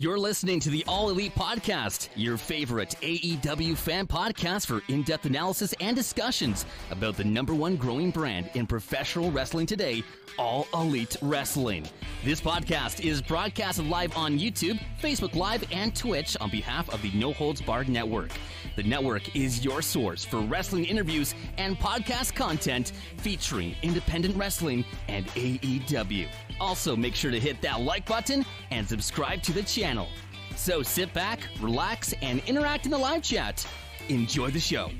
You're listening to the All Elite Podcast, your favorite AEW fan podcast for in depth analysis and discussions about the number one growing brand in professional wrestling today, All Elite Wrestling. This podcast is broadcasted live on YouTube, Facebook Live, and Twitch on behalf of the No Holds Barred Network. The network is your source for wrestling interviews and podcast content featuring independent wrestling and AEW. Also, make sure to hit that like button and subscribe to the channel. So sit back, relax, and interact in the live chat. Enjoy the show.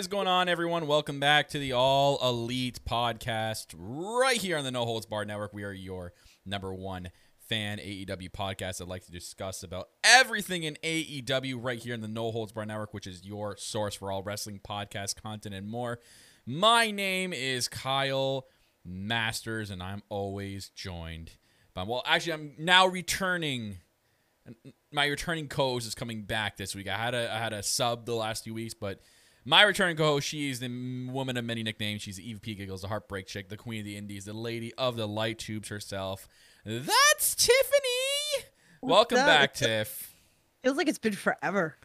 Is going on, everyone? Welcome back to the All Elite Podcast, right here on the No Holds Barred Network. We are your number one fan AEW podcast. I'd like to discuss about everything in AEW right here in the No Holds Barred Network, which is your source for all wrestling podcast content and more. My name is Kyle Masters, and I'm always joined by well, actually, I'm now returning my returning co-host is coming back this week. I had a I had a sub the last few weeks, but my returning co-host, she is the woman of many nicknames. She's Eve P. Giggles, the Heartbreak Chick, the Queen of the Indies, the Lady of the Light Tubes herself. That's Tiffany. Welcome up? back, It's Tiff. Feels like it's been forever.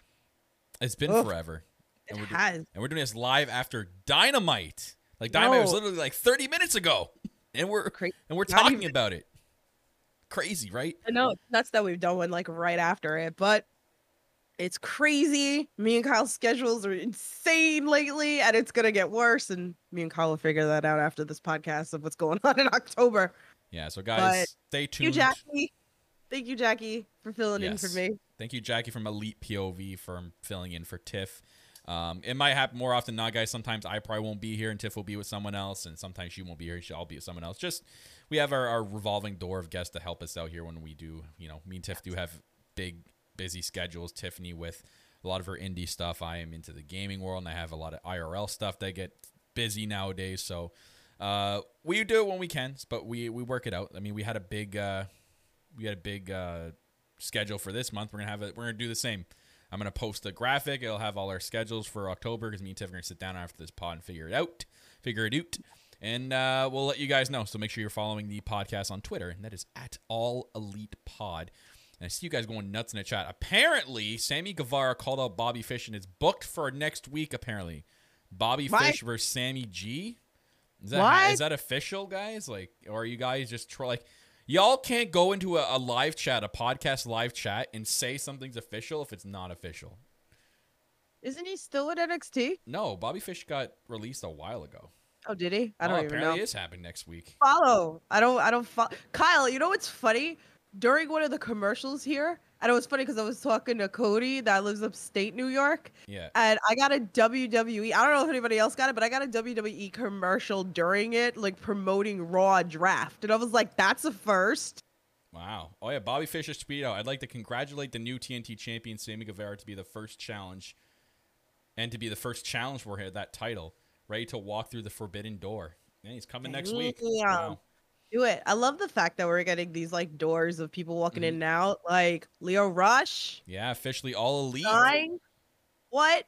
It's been forever. It And we're, do- has. and we're doing this live after Dynamite. Like Dynamite was literally like 30 minutes ago, and we're Cra- and we're talking even- about it. Crazy, right? I know nuts that we've done one like right after it, but it's crazy. Me and Kyle's schedules are insane lately, and it's gonna get worse. And me and Kyle will figure that out after this podcast of what's going on in October. Yeah. So guys, But stay tuned. Thank you. Jackie. Thank you, Jackie, for filling in for me. Thank you, Jackie from Elite POV for filling in for Tiff. Um, it might happen more often than not, guys. Sometimes I probably won't be here and Tiff will be with someone else, and sometimes she won't be here. I'll be with someone else. Just we have our, our revolving door of guests to help us out here when we do. You know, me and Tiff do have big, busy schedules. Tiffany with a lot of her indie stuff. I am into the gaming world, and I have a lot of IRL stuff that get busy nowadays. So uh, we do it when we can, but we we work it out. I mean, we had a big uh, we had a big uh, schedule for this month. We're gonna have it. We're gonna do the same. I'm gonna post a graphic. It'll have all our schedules for October because me and Tiff are gonna sit down after this pod and figure it out, figure it out, and uh, we'll let you guys know. So make sure you're following the podcast on Twitter, and that is at All Elite Pod. And I see you guys going nuts in the chat. Apparently, Sammy Guevara called out Bobby Fish and it's booked for next week. Apparently, Bobby? Fish versus Sammy G. Is that What? is that official, guys? Like, or are you guys just tro- like? Y'all can't go into a, a live chat, a podcast live chat, and say something's official if it's not official. Isn't he still at NXT? No, Bobby Fish got released a while ago. Oh, did he? I Oh, don't even apparently know. it is happening next week. follow. I don't. I don't follow. Kyle, you know what's funny? During one of the commercials here, and it was funny because I was talking to Cody that lives upstate New York, Yeah. and I got a WWE. I don't know if anybody else got it, but I got a WWE commercial during it, like promoting Raw Draft, and I was like, "That's a first. Wow. Oh yeah, Bobby tweeted out. I'd like to congratulate the new TNT champion Sammy Guevara to be the first challenge, and to be the first challenge for that title, ready to walk through the forbidden door. Yeah, he's coming next week. Damn. Wow. Do it." I love the fact that we're getting these like doors of people walking in Mm-hmm. and out, like Lio Rush. Yeah, officially all elite. Nine. What?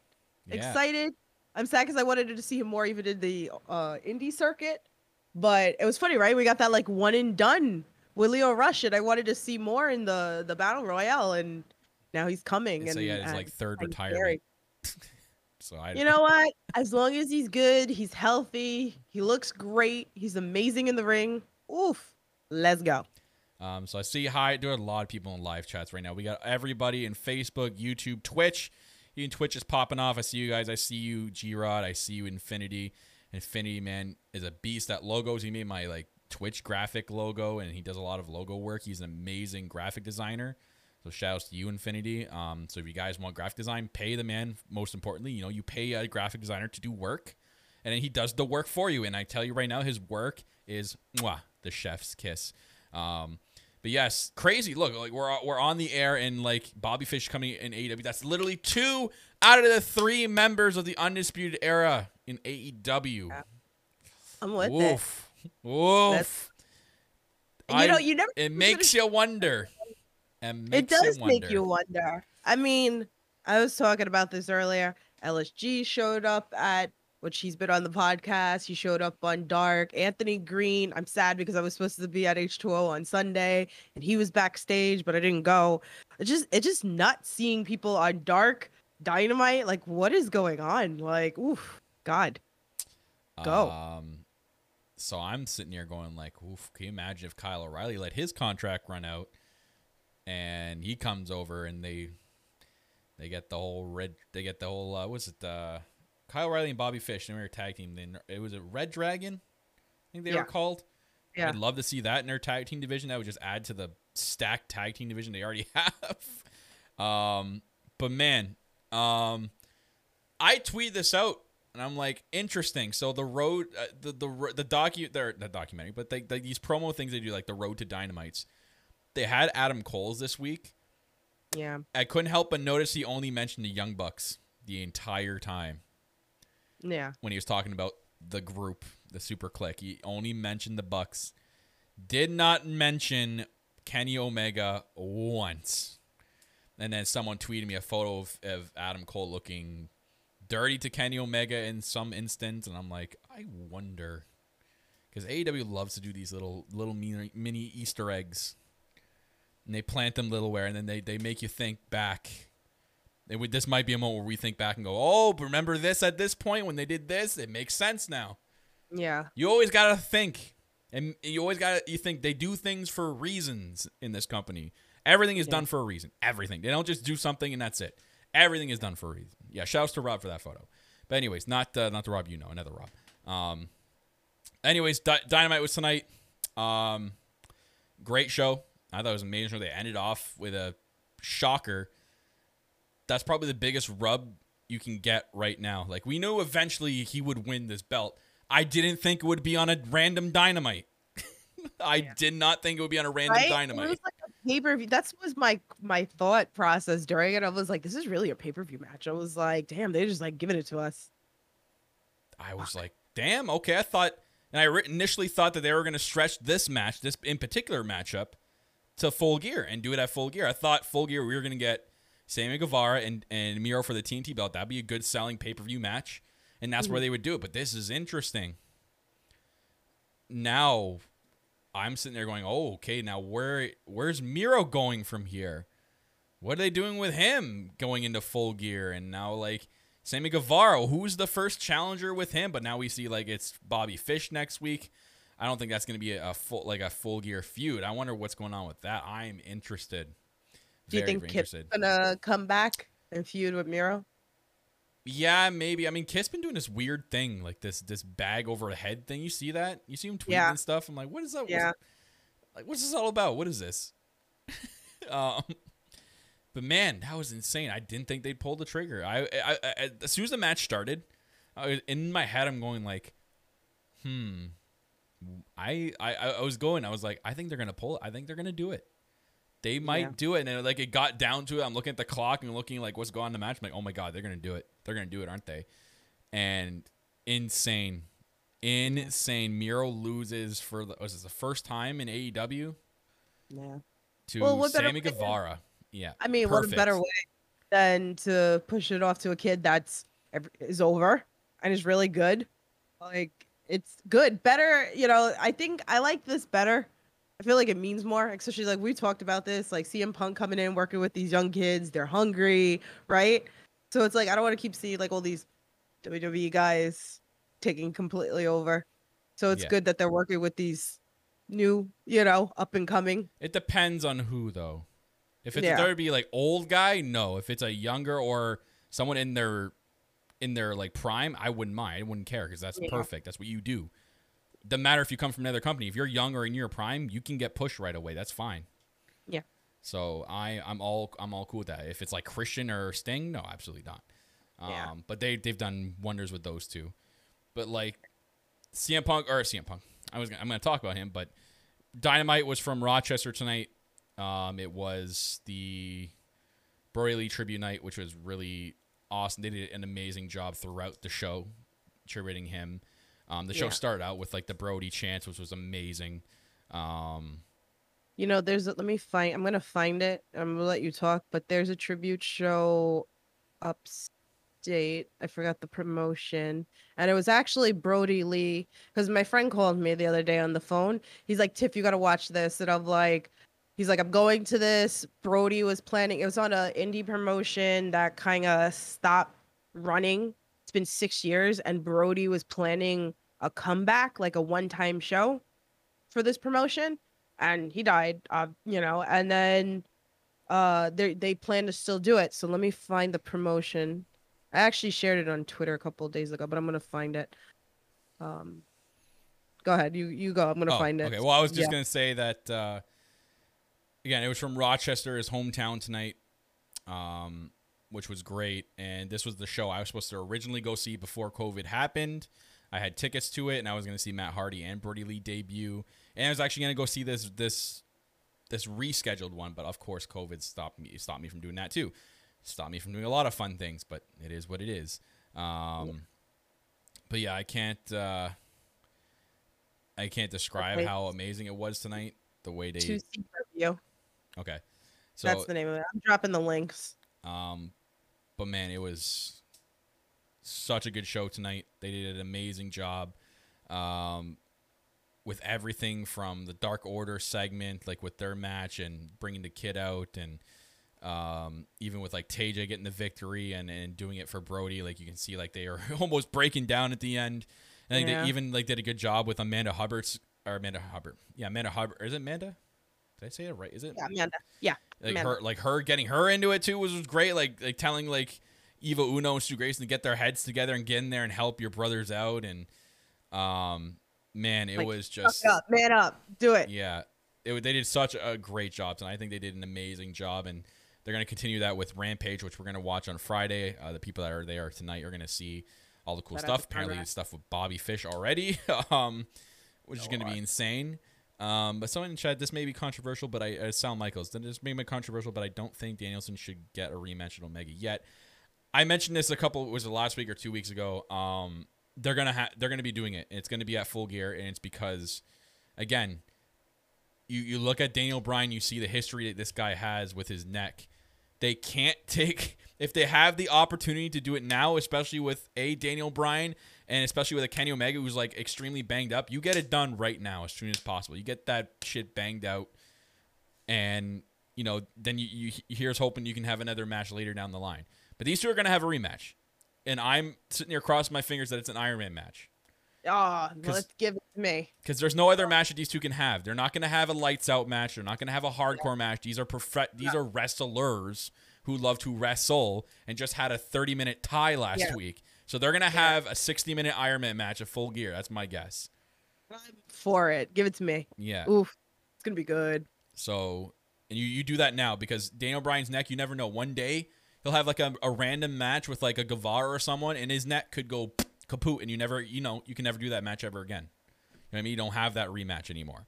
Yeah. excited. I'm sad because I wanted to see him more even in the uh, indie circuit. But it was funny, right? We got that like one and done with Lio Rush, and I wanted to see more in the the battle royale, and now he's coming. So and, yeah, it's like third I'm retirement. So I You know what? As long as he's good, he's healthy, he looks great, he's amazing in the ring. Oof, let's go. Um, so I see hi. There are a lot of people in live chats right now. We got everybody in Facebook, YouTube, Twitch. Even Twitch is popping off. I see you guys. I see you, G Rod. I see you, Infinity. Infinity man is a beast at logos. He made my like Twitch graphic logo, and he does a lot of logo work. He's an amazing graphic designer. So shout outs to you, Infinity. Um, so if you guys want graphic design, pay the man. Most importantly, you know, you pay a graphic designer to do work, and then he does the work for you. And I tell you right now, his work is mwah, the chef's kiss. Um, but yes, crazy. Look, like we're we're on the air, and like Bobby Fish coming in AEW. That's literally two out of the three members of the Undisputed Era in AEW. I'm with it. Woof, woof. You know, you never. It makes you wonder. It, It does make wonder. you wonder. I mean, I was talking about this earlier. LSG showed up at which he's been on the podcast. He showed up on Dark. Anthony Green. I'm sad because I was supposed to be at H2O on Sunday and he was backstage, but I didn't go. It's just it's just nuts seeing people on Dark Dynamite. Like, what is going on? Like, oof, God. Go. Um, so I'm sitting here going like, oof, can you imagine if Kyle O'Reilly let his contract run out and he comes over and they they get the whole red they get the whole uh, what's it uh Kyle O'Reilly and Bobby Fish, they were a tag team. Then it was a reDRagon, I think they Yeah. were called. Yeah. I'd love to see that in their tag team division. That would just add to the stacked tag team division they already have. Um, but man, um, I tweet this out and I'm like, interesting. So the road, uh, the the the docu, the, the documentary, but they, they, these promo things they do, like the Road to Dynamites. They had Adam Cole's this week. Yeah. I couldn't help but notice he only mentioned the Young Bucks the entire time Yeah. when he was talking about the group, the Super Clique. He only mentioned the Bucks. Did not mention Kenny Omega once. And then someone tweeted me a photo of, of Adam Cole looking dirty to Kenny Omega in some instance, and I'm like, I wonder, because AEW loves to do these little little mini, mini Easter eggs, and they plant them little where, and then they they make you think back. It would, this might be a moment where we think back and go, oh, but remember this at this point when they did this? It makes sense now. Yeah. You always gotta think, and you always gotta you think they do things for reasons in this company. Everything is done for a reason. Everything. They don't just do something and that's it. Everything is done for a reason. Yeah. Shouts to Rob for that photo. But anyways, not uh, not the Rob you know, another Rob. Um. Anyways, Di- Dynamite was tonight. Um, great show. I thought it was amazing. They ended off with a shocker. That's probably the biggest rub you can get right now. Like we knew eventually he would win this belt. I didn't think it would be on a random dynamite. I did not think it would be on a random Right? It dynamite. was like a pay per view. That's was my my thought process during it. I was like, this is really a pay per view match. I was like, damn, they just like giving it to us. I was like, damn, okay. I thought, and I initially thought that they were going to stretch this match, this in particular matchup, to full gear and do it at full gear. I thought full gear we were going to get Sammy Guevara and, and Miro for the TNT belt. That'd be a good selling pay per view match. And that's where mm. they would do it. But this is interesting. Now, I'm sitting there going, oh, okay, now where where's Miro going from here? What are they doing with him going into full gear? And now, like, Sammy Guevara, who's the first challenger with him? But now we see like it's Bobby Fish next week. I don't think that's going to be a, a full like a full gear feud. I wonder what's going on with that. I'm interested. Do you think Kip's gonna come back and feud with Miro? Yeah, maybe. I mean, Kip's been doing this weird thing, like this this bag over a head thing. You see that? You see him tweeting Yeah. and stuff. I'm like, what is that? What's- Yeah. like, what's this all about? What is this? um, but man, that was insane. I didn't think they'd pull the trigger. I, I, I as soon as the match started, I was, in my head, I'm going like, hmm. I, I, I was going. I was like, I think they're gonna pull it. I think they're gonna do it. They might Yeah. do it, and then, like it got down to it. I'm looking at the clock and looking like what's going on in the match. I'm like, oh my god, they're gonna do it. They're gonna do it, aren't they? And insane, insane. Miro loses for the, was this the first time in AEW Yeah. to Well, what better Sammy way- Guevara. Yeah, I mean, what a better way than to push it off to a kid that's is over and is really good. Like it's good, better. You know, I think I like this better. I feel like it means more, especially like we talked about this, like CM Punk coming in, working with these young kids. They're hungry, right? So it's like I don't want to keep seeing like all these WWE guys taking completely over. So it's Yeah. good that they're working with these new, you know, up and coming. It depends on who though. If it's Yeah. there to be like old guy, no. If it's a younger or someone in their in their like prime, I wouldn't mind. I wouldn't care because that's Yeah. perfect. That's what you do. Doesn't matter if you come from another company. If you're young or in your prime, you can get pushed right away. That's fine. Yeah. So I I'm all I'm all cool with that. If it's like Christian or Sting, no, absolutely not. Um, Yeah. but they they've done wonders with those two. But like CM Punk or CM Punk, I was gonna, I'm going to talk about him, but Dynamite was from Rochester tonight. Um, it was the Brodie Lee tribute night, which was really awesome. They did an amazing job throughout the show, tributing him. Um, the show Yeah. started out with like the Brodie chance, which was amazing. Um, You know, there's a, let me find. I'm gonna find it. I'm gonna let you talk. But there's a tribute show upstate. I forgot the promotion, and it was actually Brodie Lee. Because my friend called me the other day on the phone. He's like, "Tiff, you gotta watch this." And I'm like, "He's like, I'm going to this." Brodie was planning. It was on a indie promotion that kind of stopped running. It's been six years, and Brodie was planning a comeback, like a one-time show for this promotion and he died uh you know and then uh they they plan to still do it. So let me find the promotion. I actually shared it on twitter a couple of days ago but i'm gonna find it. Um go ahead you you go i'm gonna oh, find it. Okay, well, I was just Yeah. gonna say that uh, again. It was from Rochester, his hometown tonight, um, which was great. And this was the show I was supposed to originally go see before COVID happened. I had tickets to it, and I was gonna see Matt Hardy and Brodie Lee debut, and I was actually gonna go see this this this rescheduled one, but of course, COVID stopped me stopped me from doing that too. Stopped me from doing a lot of fun things, but it is what it is. Um, But yeah, I can't. Uh, I can't describe Okay. how amazing it was tonight. The way they two C review okay, so that's the name of it i'm dropping the links um, but man, it was such a good show tonight. They did an amazing job. Um, with everything from the Dark Order segment, like with their match and bringing the kid out, and um, even with like Tay getting the victory and, and doing it for Brodie, like you can see like they are almost breaking down at the end. I think Yeah. they even like did a good job with Amanda Hubbard's or Amanda Hubbard. Yeah, Amanda Hubbard. Is it Amanda? Did I say it right? Is it? yeah amanda. Yeah like Amanda. her like her getting her into it too was, was great. Like like telling like Evil Uno and Stu Grayson to get their heads together and get in there and help your brothers out. And um man it Like, was just up man up do it. Yeah. It, they did such a great job and I think they did an amazing job. And they're going to continue that with Rampage which we're going to watch on Friday. Uh, the people that are there tonight are going to see all the cool Shout stuff. apparently stuff with Bobby Fish already. Um which is going to be insane um, but someone in chat, this may be controversial, but I uh, Sal Michaels, this may be controversial, but I don't think Danielson should get a rematch at Omega yet. I mentioned this a couple was it last week or two weeks ago. Um, they're gonna ha- they're gonna be doing it. It's gonna be at Full Gear, and it's because, again, you you look at Daniel Bryan, you see the history that this guy has with his neck. They can't take if they have the opportunity to do it now, especially with a Daniel Bryan and especially with a Kenny Omega who's like extremely banged up. You get it done right now as soon as possible. You get that shit banged out, and you know then you, you here's hoping you can have another match later down the line. But these two are gonna have a rematch, and I'm sitting here crossing my fingers that it's an Iron Man match oh 'Cause- let's give it to me because there's no other match that these two can have. They're not going to have a lights out match. They're not going to have a hardcore match. These are prof- These are wrestlers who love to wrestle and just had a 30 minute tie last Yeah. week. So they're going to have a 60 minute Iron Man match at full gear. That's my guess. I'm for it give it to me Yeah. oof it's gonna be good So and you you do that now because Daniel Bryan's neck. You never know. One day he'll have like a, a random match with like a Guevara or someone, and his neck could go kaput, and you never you know you can never do that match ever again. You know what I mean? You don't have that rematch anymore.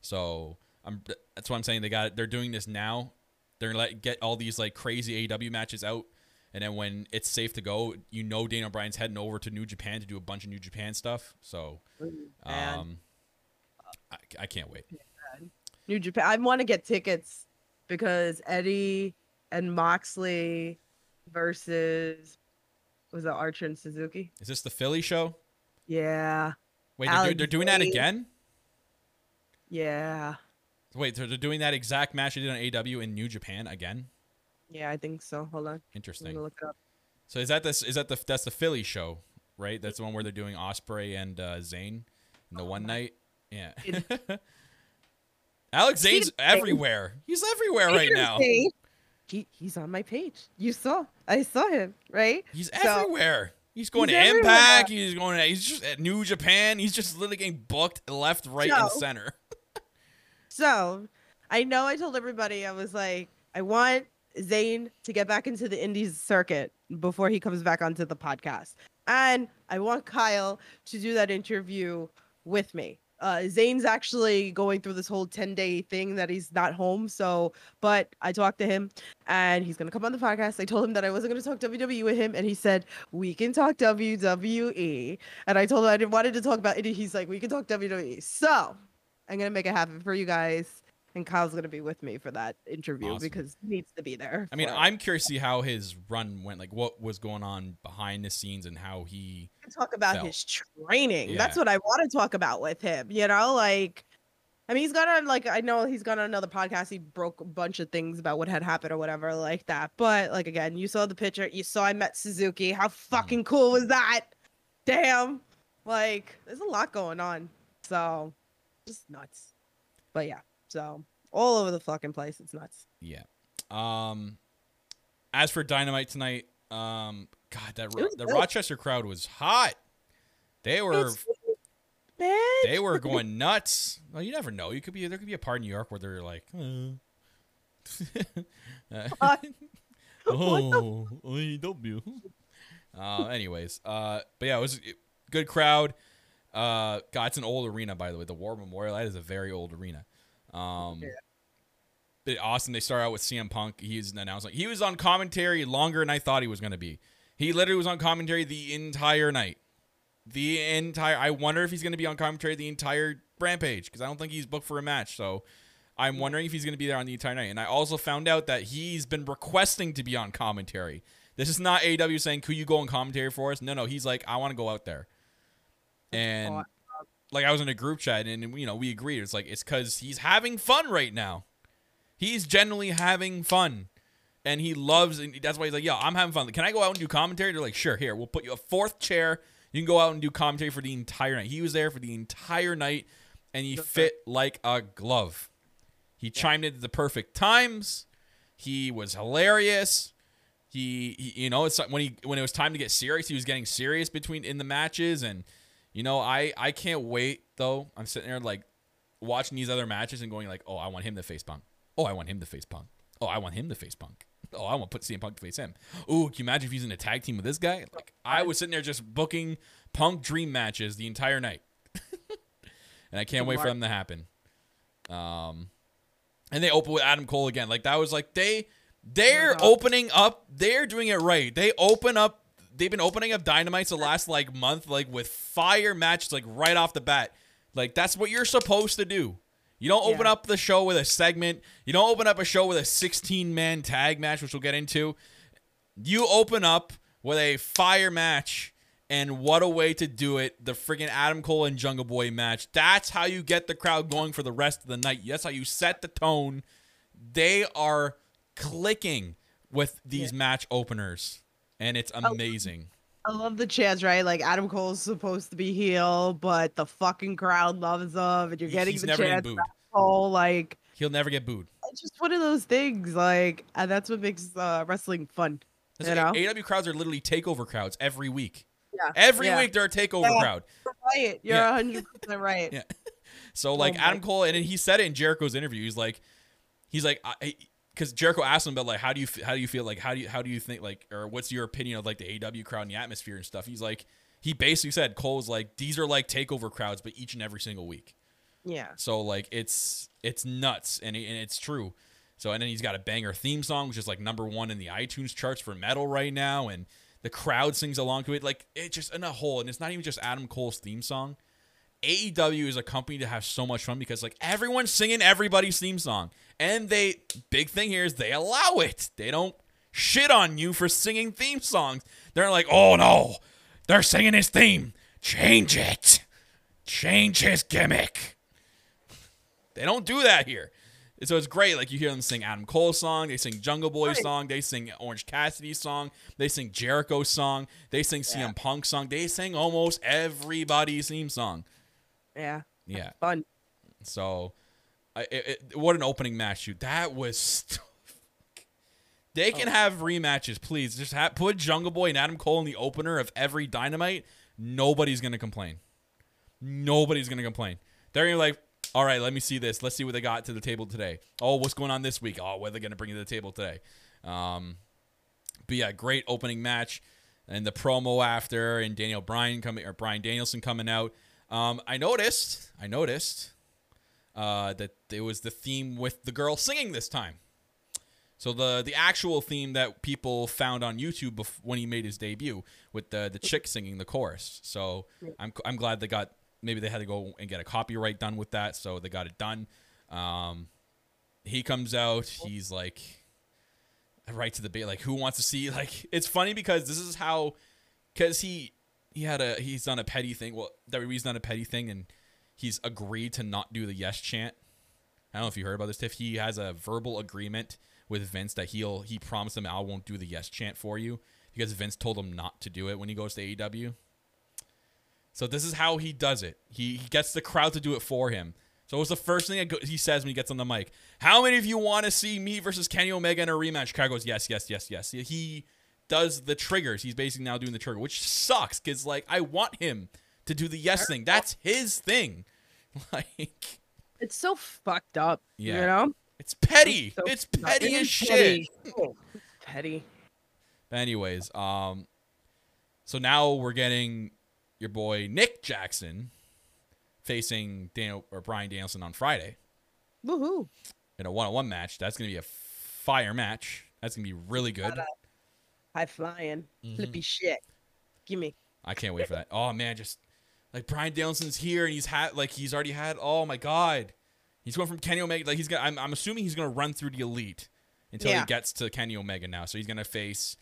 So I'm that's what I'm saying. They got they're doing this now. They're gonna let get all these like crazy AW matches out, and then when it's safe to go, you know Daniel Bryan's heading over to New Japan to do a bunch of New Japan stuff. So um, I, I can't wait. New Japan. I want to get tickets because Eddie and Moxley versus was it Archer and Suzuki? Is this the Philly show? Yeah, Wait, they're, do- they're doing that again? yeah, Wait, they're, they're doing that exact match they did on AW in New Japan again? Yeah. I think so. Hold on, Interesting. look it up. So is that this? Is that the that's the Philly show, right? That's the one where they're doing Ospreay and uh, Zayne in the one night. Yeah. Alex Speaking Zayne's of Zayne- everywhere. He's everywhere right now. He he's on my page. You saw. I saw him, right? He's So- everywhere. He's going He's to everywhere. Impact. He's going. To, he's just at New Japan. He's just literally getting booked left, right, and So- center. So, I know I told everybody I was like, I want Zayne to get back into the Indies circuit before he comes back onto the podcast. And I want Kyle to do that interview with me. Uh, Zayne's actually going through this whole 10 day thing that he's not home. So, but I talked to him and he's going to come on the podcast. I told him that I wasn't going to talk WWE with him. And he said, we can talk WWE. And I told him I didn't wanted to talk about it. He's like, we can talk WWE. So I'm going to make it happen for you guys. And Kyle's going to be with me for that interview Awesome. because he needs to be there. I mean, it. I'm curious to see how his run went, like what was going on behind the scenes and how he. talk about felt. his training. That's what I want to talk about with him. You know, like I mean, he's gone on like I know he's gone on another podcast. He broke a bunch of things about what had happened or whatever like that. But like again, you saw the picture. You saw I met Suzuki. How mm-hmm. fucking cool was that? Damn. Like there's a lot going on. So just nuts. But yeah, so all over the fucking place. It's nuts. Yeah. Um. As for Dynamite tonight, um, God, that the. Rochester crowd was hot. They were they were going nuts. Well, you never know. You could be there could be a part in New York where they're like, uh, What? oh, AEW. Uh, anyways, uh, but yeah, it was a good crowd. Uh, God, it's an old arena, by the way. The War Memorial. That is a very old arena. Um, Yeah. but Austin, they start out with CM Punk. He's announced like he was on commentary longer than I thought he was going to be. He literally was on commentary the entire night. The entire. I wonder if he's going to be on commentary the entire Rampage because I don't think he's booked for a match. So I'm wondering if he's going to be there on the entire night. And I also found out that he's been requesting to be on commentary. This is not AW saying, "Could you go on commentary for us?" No, no. He's like, "I want to go out there." And like I was in a group chat and you know we agreed. It's like it's because he's having fun right now. He's genuinely having fun, and he loves. And that's why he's like, "Yo, I'm having fun. Can I go out and do commentary?" They're like, "Sure. Here, we'll put you a fourth chair. You can go out and do commentary for the entire night." He was there for the entire night, and he fit like a glove. He chimed in at the perfect times. He was hilarious. He, he, you know, it's like when he when it was time to get serious, he was getting serious between in the matches, and you know, I I can't wait though. I'm sitting there like watching these other matches and going like, oh, I want him to face Punk. Oh, I want him to face Punk. Oh, I want him to face Punk. Oh, I want to put CM Punk to face him. Ooh, can you imagine if he's in a tag team with this guy? Like I was sitting there just booking Punk dream matches the entire night, and I can't wait for them to happen. Um, and they open with Adam Cole again. Like that was like they they're opening up. They're doing it right. They open up. They've been opening up Dynamites the last like month, like with fire matches, like right off the bat. Like that's what you're supposed to do. You don't open Yeah. up the show with a segment. You don't open up a show with a 16 man tag match, which we'll get into. You open up with a fire match, and what a way to do it! The freaking Adam Cole and Jungle Boy match. That's how you get the crowd going for the rest of the night. That's how you set the tone. They are clicking with these match openers, and it's amazing. I love the chance, right? Like Adam Cole's supposed to be heel, but the fucking crowd loves him, and you're getting He's the never chance. booed. Cole, like He'll never get booed. it's just one of those things, like, and that's what makes uh, wrestling fun. You like, know? AW crowds are literally takeover crowds every week. Yeah, Every yeah. week they're a takeover Yeah. crowd. right. You're Yeah. hundred percent right. Yeah. So like Oh Adam Cole, and he said it in Jericho's interview. He's like, he's like, because Jericho asked him about like how do you how do you feel like how do you how do you think like or what's your opinion of like the AW crowd and the atmosphere and stuff. He's like, he basically said Cole's like these are like takeover crowds, but each and every single week. Yeah. So like it's it's nuts and it- and it's true. So and then he's got a banger theme song, which is like number one in the iTunes charts for metal right now, and the crowd sings along to it. Like it just in a whole, and it's not even just Adam Cole's theme song. AEW is a company to have so much fun because like everyone's singing everybody's theme song, and they big thing here is they allow it. They don't shit on you for singing theme songs. They're like, oh no, they're singing his theme. Change it. Change his gimmick. They don't do that here. And So it's great. Like you hear them sing Adam Cole song, they sing Jungle Boy's Right. song, they sing Orange Cassidy's song, they sing Jericho's song, they sing CM Punk's song, they sing almost everybody's theme song. Yeah. Yeah. Fun. So, I, it, it- what an opening match, dude. That was. st- they can have rematches, please. Just ha- put Jungle Boy and Adam Cole in the opener of every Dynamite. Nobody's gonna complain. Nobody's gonna complain. They're gonna be like, All right, let me see this. Let's see what they got to the table today. Oh, what's going on this week? Oh, what are they going to bring to the table today? Um, but yeah, great opening match, and the promo after, and Daniel Bryan coming or Brian Danielson coming out. Um, I noticed, I noticed uh, that it was the theme with the girl singing this time. So the the actual theme that people found on YouTube bef- when he made his debut with the the chick singing the chorus. So I'm I'm glad they got maybe they had to go and get a copyright done with that, so they got it done. Um, he comes out, he's like right to the bait, like who wants to see? Like it's funny because this is how, because he he had a he's done a petty thing. Well, WWE's done a petty thing, and he's agreed to not do the yes chant. I don't know if you heard about this, Tiff. He has a verbal agreement with Vince that he'll he promised him I won't do the yes chant for you because Vince told him not to do it when he goes to AEW. So this is how he does it. He, he gets the crowd to do it for him. So it was the first thing go- he says when he gets on the mic. How many of you want to see me versus Kenny Omega in a rematch? Crowd goes yes, yes, yes, yes. He does the triggers. He's basically now doing the trigger, which sucks because like I want him to do the yes thing. That's his thing. Like It's so fucked up. Yeah. You know? it's petty. So It's fucked up. petty It as shit. petty. Oh, petty. But anyways, um, so now we're getting your boy Nick Jackson facing Daniel or Brian Danielson on Friday Woohoo. in a one-on-one match. That's gonna be a fire match. That's gonna be really good. High flying. Mm-hmm. Flippy shit. Gimme. I can't wait for that. Oh man, just like Brian Danielson's here and he's had like he's already had. Oh my god, he's going from Kenny Omega. Like he's gonna. I'm, I'm assuming he's gonna run through the elite until he gets to Kenny Omega now. So he's gonna face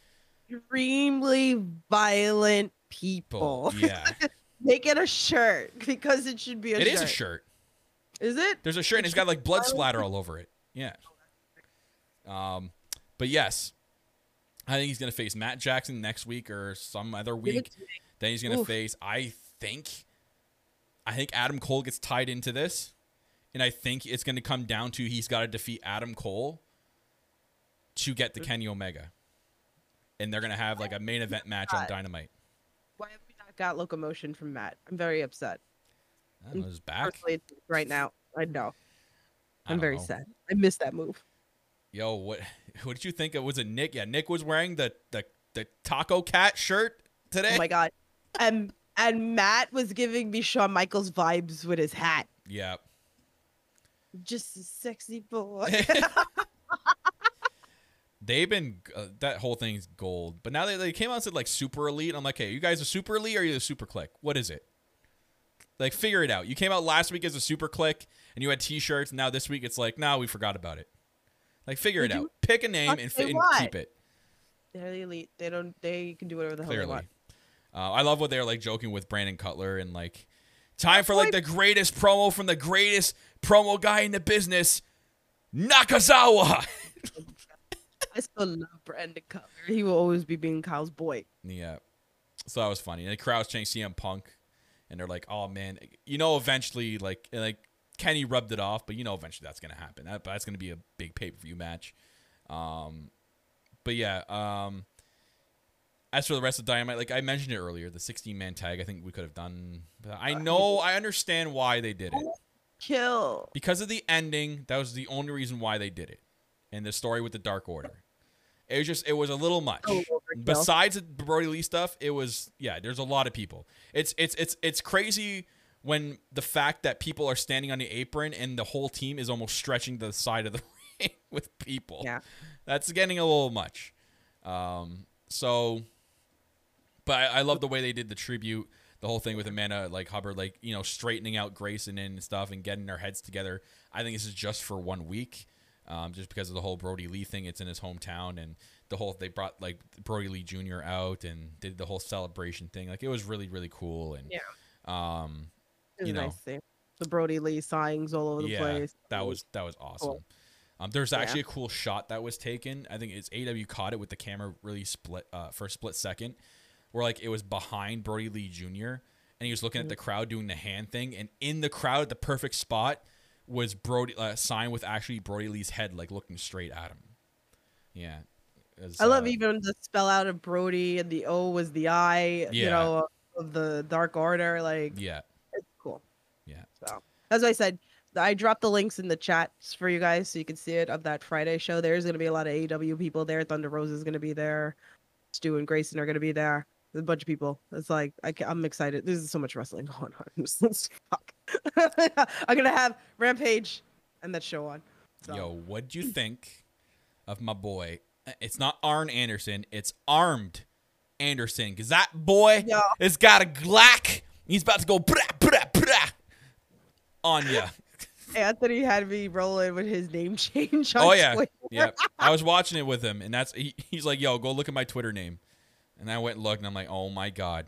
Extremely violent people. people. Yeah, Make it a shirt because it should be a it shirt. is a shirt. Is it? There's a shirt and it's got like blood splatter all over it. Yeah. Um, but yes, I think he's gonna face Matt Jackson next week or some other week. Then he's gonna face. I think. I think Adam Cole gets tied into this, and I think it's gonna come down to he's got to defeat Adam Cole to get to Kenny Omega, and they're gonna have like a main event match on Dynamite. Why have we not got locomotion from Matt? I'm very upset. I don't know, his back. Right now, I know. I'm very know. sad. I missed that move. Yo, what what did you think? It was a Nick? Yeah, Nick was wearing the the the Taco Cat shirt today. Oh my god. And and Matt was giving me Shawn Michaels vibes with his hat. Yeah. Just a sexy boy. They've been uh, that whole thing's gold, but now they, they came out and said like super elite. I'm like, hey, you guys are super elite or are you the super clique? What is it? Like, figure it out. You came out last week as a super clique and you had T-shirts. Now this week it's like, now we forgot about it. Like, figure it out. Pick a name and, and keep it. They're the elite. They don't. They can do whatever the hell they want. uh, I love what they're like joking with Brandon Cutler and like time for like the greatest promo from the greatest promo guy in the business, Nakazawa. I still love Brandon Cutler. He will always be being Kyle's boy. Yeah. So that was funny. And the crowd's chanting CM Punk, and they're like, "Oh man, you know, eventually, like, like Kenny rubbed it off, but you know, eventually that's gonna happen. That, that's gonna be a big pay per view match." Um, but yeah. Um, as for the rest of Dynamite, like I mentioned it earlier, the 16 man tag, I think we could have done. I know, I understand why they did it Kill. because of the ending. That was the only reason why they did it, and the story with the Dark Order. It was just, it was a little much. Oh. Besides the Brodie Lee stuff, it was yeah. There's a lot of people. It's it's it's it's crazy when the fact that people are standing on the apron and the whole team is almost stretching the side of the ring with people. Yeah. that's getting a little much. Um, so, but I, I love the way they did the tribute, the whole thing with Amanda like Hubbard, like you know straightening out Grayson and stuff and getting their heads together. I think this is just for one week, um, just because of the whole Brodie Lee thing. It's in his hometown and the whole they brought like Brodie Lee Jr. out and did the whole celebration thing. Like it was really really cool and Yeah. um, you know. nice. The Brodie Lee signs all over the yeah, place. that was that was awesome. Um, there's Yeah. actually a cool shot that was taken. I think it's AW caught it with the camera really split uh, for a split second, where like it was behind Brodie Lee Jr. and he was looking at the crowd doing the hand thing, and in the crowd at the perfect spot was Brodie uh, sign with actually Brodie Lee's head like looking straight at him. Yeah, was, I love uh, even the spell out of Brodie and the O was the I, you know, of the Dark Order. Like Yeah, cool. yeah. So as I said, I dropped the links in the chats for you guys so you can see it of that Friday show. There's gonna be a lot of AEW people there. Thunder Rosa is gonna be there. Stu and Grayson are gonna be there. There's a bunch of people. It's like I am excited. There's so much wrestling going on. Fuck. I'm gonna have Rampage and that show on. So. Yo, what do you think of my boy? Uh, it's not Arn Anderson, it's Armed Anderson. Cause that boy Yo. has got a Glock. He's about to go brah, brah, brah on ya. Anthony had me rolling with his name change. Oh yeah, Twitter. yeah. I was watching it with him, and that's he, he's like, "Yo, go look at my Twitter name," and I went and looked, and I'm like, "Oh my god."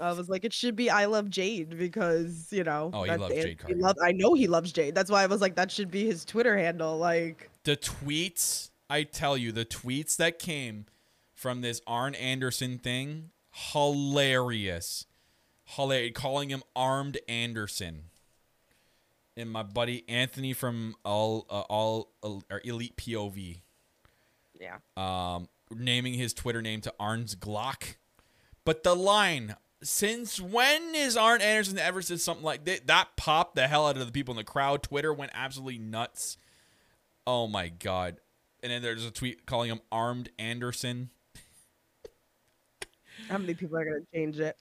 I was like, it should be I love Jade because you know. Oh, he loves Jade love, I know he loves Jade. That's why I was like, that should be his Twitter handle. Like, the tweets i tell you the tweets that came from this arn anderson thing hilarious hilarious calling him armed anderson and my buddy anthony from all uh, all uh, or elite pov yeah. um naming his twitter name to arn's glock but the line since when is Arn Anderson ever said something like that? That popped the hell out of the people in the crowd. Twitter went absolutely nuts. Oh my god! And then there's a tweet calling him Armed Anderson. How many people are gonna change it?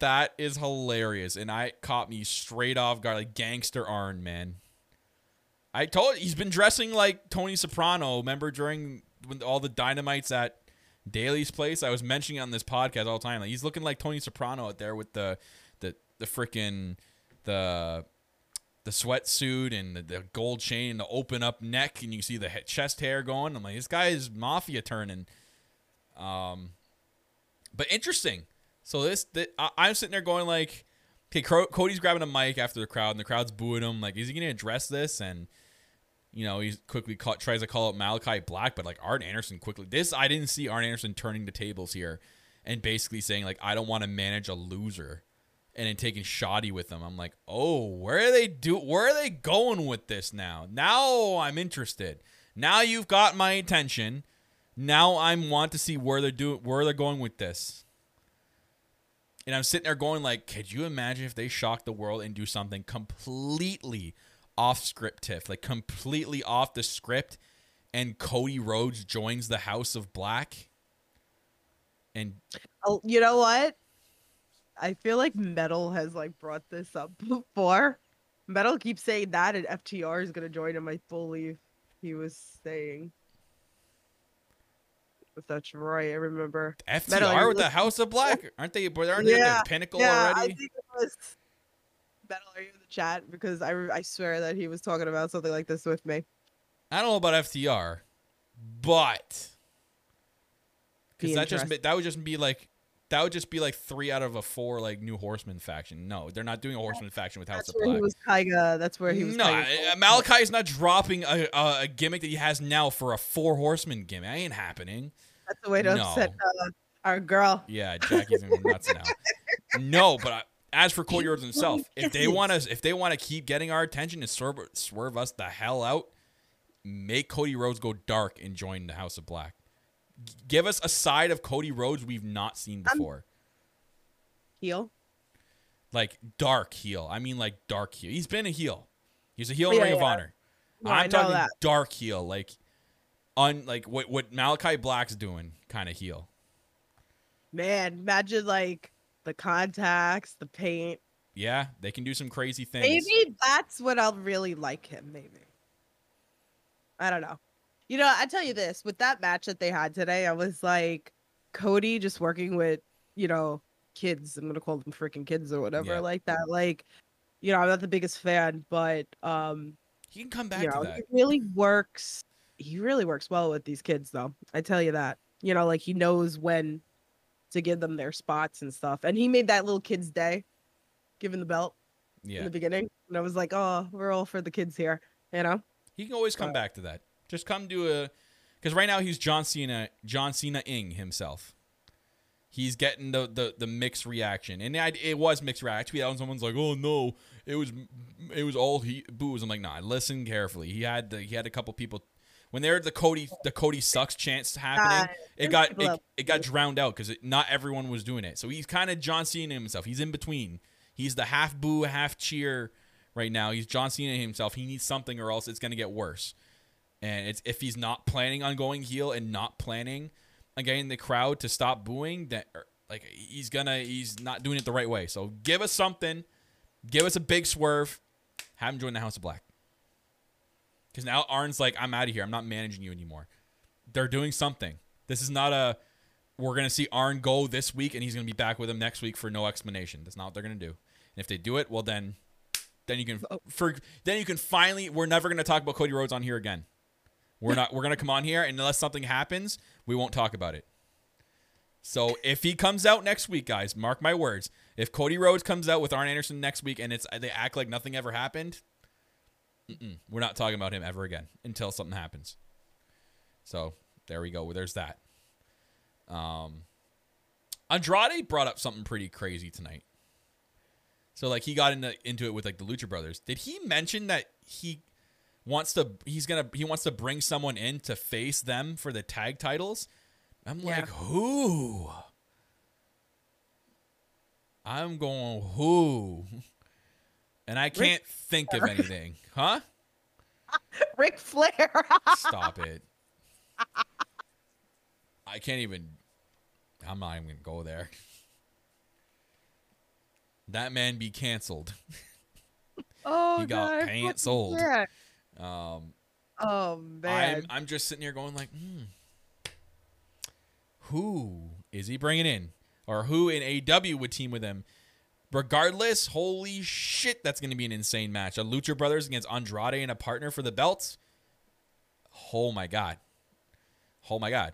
That is hilarious, and I caught me straight off guard, like gangster Arn, man. I told he's been dressing like Tony Soprano. Remember during when all the dynamites at Daily's place? I was mentioning it on this podcast all the time. Like he's looking like Tony Soprano out there with the the the freaking the the sweatsuit and the, the gold chain and the open up neck, and you see the he- chest hair going. I'm like, this guy is mafia turning. Um, but interesting. So this, th- I, I'm sitting there going like, okay, Cody's grabbing a mic after the crowd, and the crowd's booing him. Like, is he gonna address this? And you know, he quickly tries to call out Malakai Black, but like Arn Anderson quickly. This I didn't see Arn Anderson turning the tables here, and basically saying like, I don't want to manage a loser, and then taking shoddy with them. I'm like, oh, where are they do? Where are they going with this now? Now I'm interested. Now you've got my attention. Now I want to see where they're doing, where they're going with this. And I'm sitting there going like, could you imagine if they shock the world and do something completely off script, Tiff, like completely off the script, and Cody Rhodes joins the House of Black, and Oh, you know what? I feel like Metal has like brought this up before. Metal keeps saying that, and FTR is gonna join him. I believe he was saying. That's right, I remember. FTR Metal, with the? House of Black, aren't they? Aren't they at Yeah, the pinnacle yeah, I think it was. Metal, are you in the chat? Because I I swear that he was talking about something like this with me. I don't know about FTR, but Be because that just that would just be like that would just be like three out of a four like new Horseman faction. No, they're not doing a Horseman faction with House That's of where Black. he was Kaiga. That's where he was. no, Kaiga. uh, Malakai is not dropping a, a, a gimmick that he has now for a four horseman gimmick. That ain't happening. That's the way to No. upset uh, our girl. Yeah, Jackie's going nuts now. No, but I, as for Cody Rhodes himself, if they want to, if they want to keep getting our attention and swerve, swerve us the hell out, make Cody Rhodes go dark and join the House of Black. G- give us a side of Cody Rhodes we've not seen before, Heel. like dark heel. I mean, like dark heel. He's been a heel. He's a heel Oh, in yeah, Ring of. Honor. No, I'm talking that. dark heel, like un like what what Malakai Black's doing, kind of heel. Man, imagine like the contacts, the paint. Yeah, they can do some crazy things. Maybe that's what I'll really like him. Maybe. I don't know. You know, I tell you this with that match that they had today, I was like, Cody just working with, you know, kids. I'm gonna call them freaking kids or whatever, Yeah. like that. Like, you know, I'm not the biggest fan, but um, He can come back you know, to that. he really works. He really works well with these kids, though. I tell you that. You know, like he knows when to give them their spots and stuff. And he made that little kid's day, giving the belt in the beginning. And I was like, oh, we're all for the kids here. You know? he can always come Uh, back to that. Just come to a, because right now he's John Cena, John Cena ing himself. He's getting the the, the mixed reaction, and I, it was mixed reaction. And someone's like, "Oh no, it was it was all he booze." I'm like, "Nah, listen carefully." He had the, he had a couple people when they're the Cody the Cody sucks chance happening. Uh, it got it, it got drowned out because not everyone was doing it. So he's kind of John Cena himself. He's in between. He's the half boo, half cheer right now. He's John Cena himself. He needs something, or else it's going to get worse. And it's if he's not planning on going heel and not planning on getting the crowd to stop booing, that or, like he's gonna he's not doing it the right way. So give us something, give us a big swerve, have him join the House of Black. Because now Arn's like, I'm out of here. I'm not managing you anymore. They're doing something. This is not a we're gonna see Arn go this week and he's gonna be back with him next week for no explanation. That's not what they're gonna do. And if they do it, well then then you can oh. for then you can finally we're never gonna talk about Cody Rhodes on here again. We're not we're gonna come on here and unless something happens, we won't talk about it. So if he comes out next week, guys, mark my words. If Cody Rhodes comes out with Arn Anderson next week and it's they act like nothing ever happened, mm-mm, we're not talking about him ever again until something happens. So there we go. There's that. Um, Andrade brought up something pretty crazy tonight. So like he got into into it with like the Lucha Brothers. Did he mention that he wants to he's gonna he wants to bring someone in to face them for the tag titles? I'm Yeah. like, who? I'm going who? And I can't think of anything. Huh? Ric Flair. Stop it. I can't even. I'm not even gonna go there. That man be canceled. oh, He got God, canceled. Um, Oh man. I'm I'm just sitting here going like, hmm, who is he bringing in, or who in AW would team with him? Regardless, holy shit, that's going to be an insane match. A Lucha Brothers against Andrade and a partner for the belts. Oh my god. Oh my god.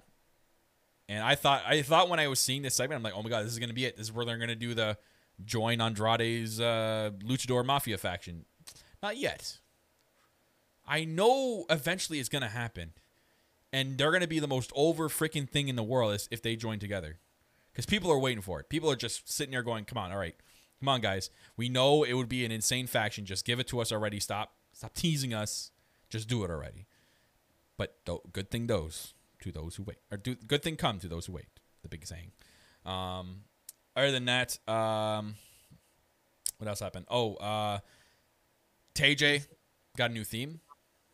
And I thought I thought when I was seeing this segment, I'm like, oh my god, this is going to be it. This is where they're going to do the join Andrade's uh, Luchador Mafia faction. Not yet. I know eventually it's gonna happen, and they're gonna be the most over freaking thing in the world if they join together, because people are waiting for it. People are just sitting there going, "Come on, all right, come on, guys. We know it would be an insane faction. Just give it to us already. Stop, stop teasing us. Just do it already." But th- good thing those to those who wait, or do good thing come to those who wait. The big saying. Um, other than that, um, what else happened? Oh, uh, TayJay got a new theme.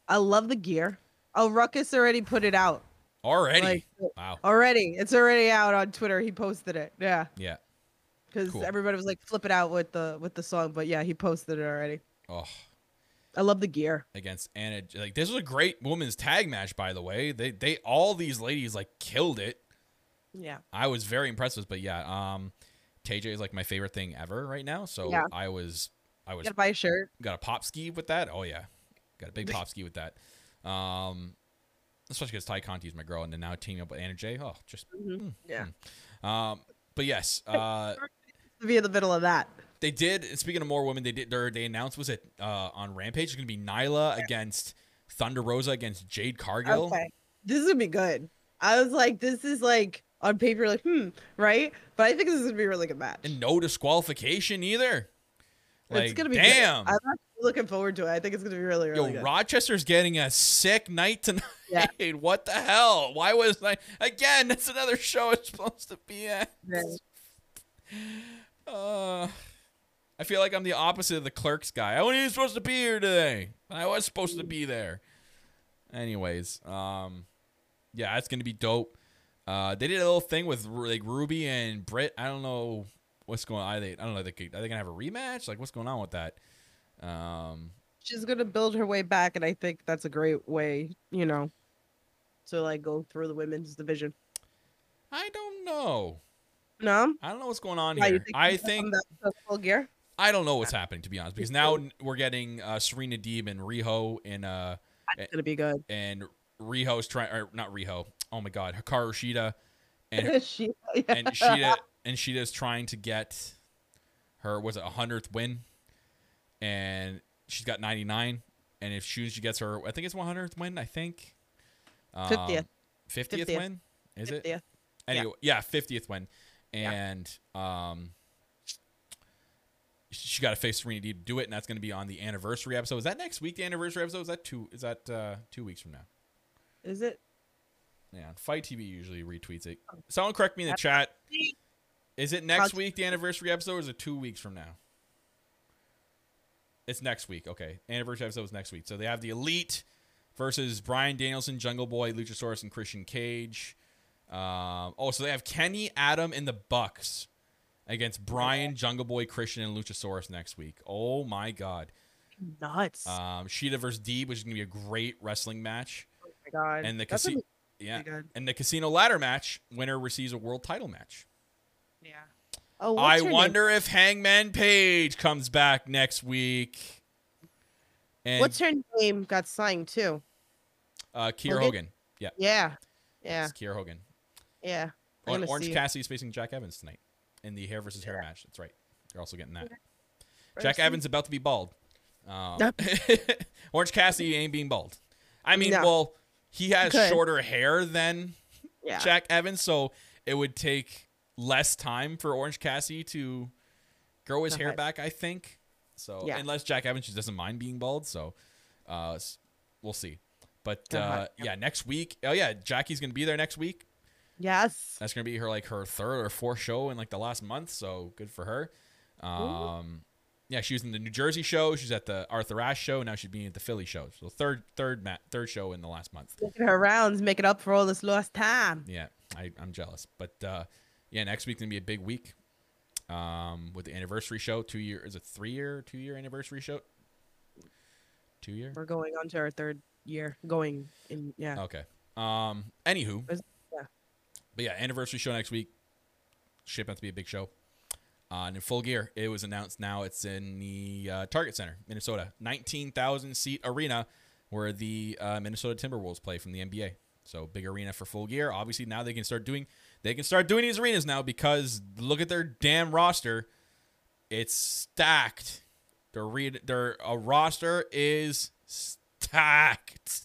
I love the gear. Oh, Ruckus already put it out. Already? Like, wow. Already, it's already out on Twitter. He posted it. Yeah, Yeah. Because Cool. everybody was like flip it out with the with the song. But yeah, he posted it already. Oh, I love the gear. against Anna. Like this was a great women's tag match, by the way. They they all these ladies like killed it. Yeah. I was very impressed with. But yeah, um, TayJay is like my favorite thing ever right now. So Yeah. I was I You was gotta buy a shirt. got a pop ski with that. Oh yeah, got a big pop ski with that. Um, especially because Tay Conti is my girl, and then now teaming up with Anna Jay. Oh, just Mhm. Yeah. um. But yes, uh, To be in the middle of that. they did. and Speaking of more women, they did. They announced was it uh on Rampage? It's gonna be Nyla against Thunder Rosa against Jade Cargill. Okay. This is gonna be good. I was like, this is like on paper, like, hmm, right? But I think this is gonna be a really good match. and no disqualification either. Like, it's gonna be damn. Good. I'm actually looking forward to it. I think it's gonna be really, really good. Yo, good. Rochester's getting a sick night tonight. Yeah. what the hell? Why was I again? That's another show it's supposed to be at. Yeah. Uh, I feel like I'm the opposite of the clerks guy. I wasn't even supposed to be here today. I was supposed to be there. Anyways, um, yeah, it's gonna be dope. Uh, they did a little thing with like Ruby and Britt. I don't know what's going on. Are they, I don't know. they, are they gonna have a rematch? Like, what's going on with that? Um, She's gonna build her way back, and I think that's a great way, you know, to like go through the women's division. I don't know. No, I don't know what's going on Why, here. I think full gear. I don't know what's happening to be honest, because now we're getting uh, Serena Deeb and Riho in uh It's gonna be good. and Riho's trying or not Riho. Oh my God, Hikaru Shida and she, and Shida and Shida's trying to get her was it a hundredth win, and she's got ninety nine. And if she she gets her, I think it's one hundredth win. I think 50th. fiftieth 50th. win. Is it? 50th. Anyway, yeah, fiftieth win, Yeah. and um, she got to face Serena Deeb to do it, and that's going to be on the anniversary episode. Is that next week? The anniversary episode is that two? Is that uh, two weeks from now? Is it? Yeah, Fight TV usually retweets it. Someone correct me in the chat. Is it next week the anniversary episode, or is it two weeks from now? It's next week. Okay, anniversary episode is next week. So they have the Elite versus Bryan Danielson, Jungle Boy, Luchasaurus, and Christian Cage. Um, oh, so they have Kenny, Adam, and the Bucks against Bryan, Jungle Boy, Christian, and Luchasaurus next week. Oh my God. Nuts. Um, Shida versus Deeb, which is gonna be a great wrestling match, oh my god. and the casino, yeah, and the casino ladder match. Winner receives a world title match. Yeah. Oh, I her name? wonder if Hangman Page comes back next week. And What's her name got signed too? uh, Kier Hogan? Hogan? Yeah, Yeah. Yeah. it's Kier Hogan. Yeah. Or- Orange see. is facing Jack Evans tonight in the hair versus hair match. That's right. You're also getting that. Jack Evans about to be bald. Um, Yep. Orange Cassidy ain't being bald. I mean, No. well, he has shorter hair than Yeah. Jack Evans, so it would take less time for Orange Cassidy to grow his hair back. I think so. Yeah. Unless Jack Evans just doesn't mind being bald, so uh, we'll see. But uh, Uh-huh. yeah, next week. Oh yeah, Jackie's gonna be there next week. Yes. That's gonna be her like her third or fourth show in like the last month, so good for her. Um, yeah, she was in the New Jersey show. She's at the Arthur Ashe show. Now she's being at the Philly show. So third, third, ma- third show in the last month. Making her rounds, making up for all this lost time. Yeah, I, I'm jealous. But uh, yeah, next week's gonna be a big week. Um, with the anniversary show, two year is it three year, two year anniversary show? Two year. We're going on to our third year. Going in. Yeah. Okay. Um. Anywho. Is-. But yeah, anniversary show next week. Shape out to be a big show. Uh, and in full gear, it was announced now it's in the uh, Target Center, Minnesota, nineteen thousand seat arena where the uh, Minnesota Timberwolves play from the NBA. So big arena for full gear. Obviously now they can start doing they can start doing these arenas now because look at their damn roster. It's stacked. Their re- their uh, roster is stacked.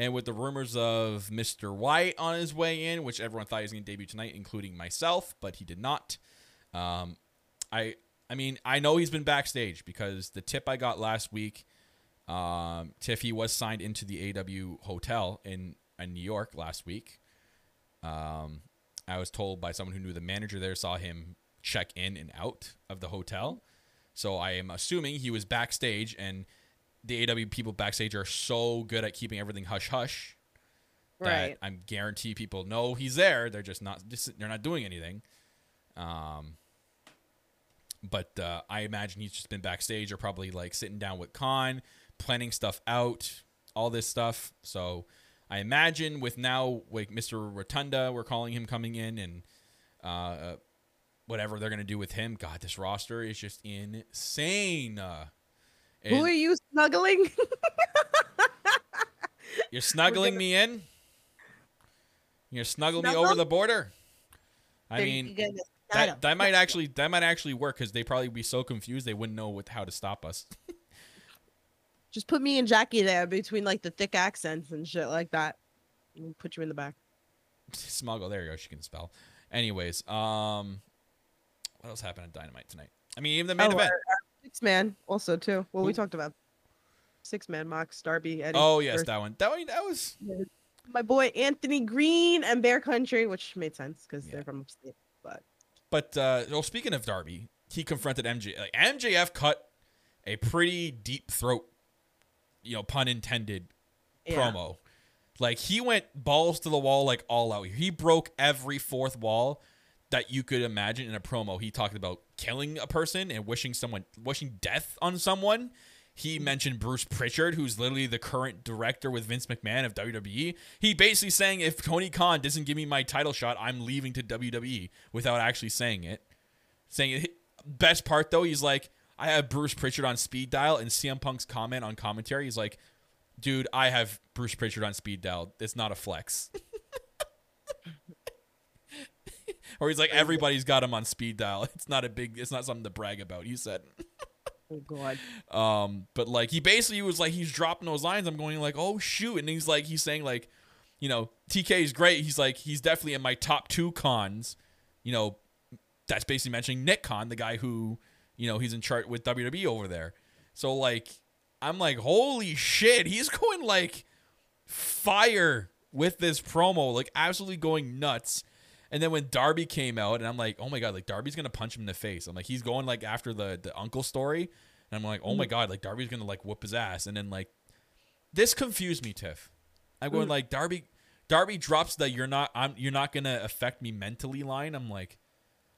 And with the rumors of Mr. Wyatt on his way in, which everyone thought he was going to debut tonight, including myself, but he did not. Um, I I mean I know he's been backstage because the tip I got last week, um, Tiffy was signed into the AW hotel in, in New York last week. Um, I was told by someone who knew the manager there saw him check in and out of the hotel. So I am assuming he was backstage, and the AW people backstage are so good at keeping everything hush hush that Right. I'm guarantee people know he's there. They're just not just they're not doing anything. Um, but uh, I imagine he's just been backstage or probably like sitting down with Khan, planning stuff out, all this stuff. So I imagine with now like Mr. Rotunda, we're calling him coming in and uh, whatever they're gonna do with him. God, this roster is just insane. Uh, Who are you snuggling? you're snuggling gonna- me in. You're snuggling me over the border. I They're mean, that, that might actually that might actually work because they probably be so confused they wouldn't know what, how to stop us. Just put me and Jackie there between like the thick accents and shit like that. We'll put you in the back. Smuggle. There you go. She can spell. Anyways, um, what else happened at Dynamite tonight? I mean, even the main Oh, event. Six man also too. Well, we talked about six man Mox, Darby, Eddie. Oh yes, that one. That one. That was. my boy Anthony Green and Bear Country, which made sense because Yeah. they're from upstate. But But uh, well, speaking of Darby, he confronted MJ. Like MJF cut a pretty deep throat, you know, pun intended, yeah. promo. Like he went balls to the wall, like all out. He broke every fourth wall that you could imagine in a promo. He talked about killing a person and wishing someone, wishing death on someone. He mm-hmm. mentioned Bruce Pritchard, who's literally the current director with Vince McMahon of WWE. He basically saying if Tony Khan doesn't give me my title shot, I'm leaving to WWE without actually saying it. Saying it. Best part though, he's like, I have Bruce Pritchard on speed dial, and CM Punk's comment on commentary, he's like, dude, I have Bruce Pritchard on speed dial. It's not a flex. or he's like, everybody's got him on speed dial. It's not a big, it's not something to brag about. He said. Oh god. Um, but like he basically was like he's dropping those lines. I'm going like, oh shoot, and he's like he's saying like, you know, TK is great. He's like he's definitely in my top two cons. You know, that's basically mentioning Nick Khan, the guy who, you know, he's in chart with WWE over there. So like, I'm like, holy shit, he's going like fire with this promo, like absolutely going nuts. And then when Darby came out, and I'm like, oh my god, like Darby's gonna punch him in the face. I'm like, he's going like after the the uncle story, And I'm like, oh my mm-hmm. god, like Darby's gonna like whoop his ass, and then like this confused me, Tiff. I'm going mm. like Darby. Darby drops the "you're not I'm you're not gonna affect me mentally" line. I'm like,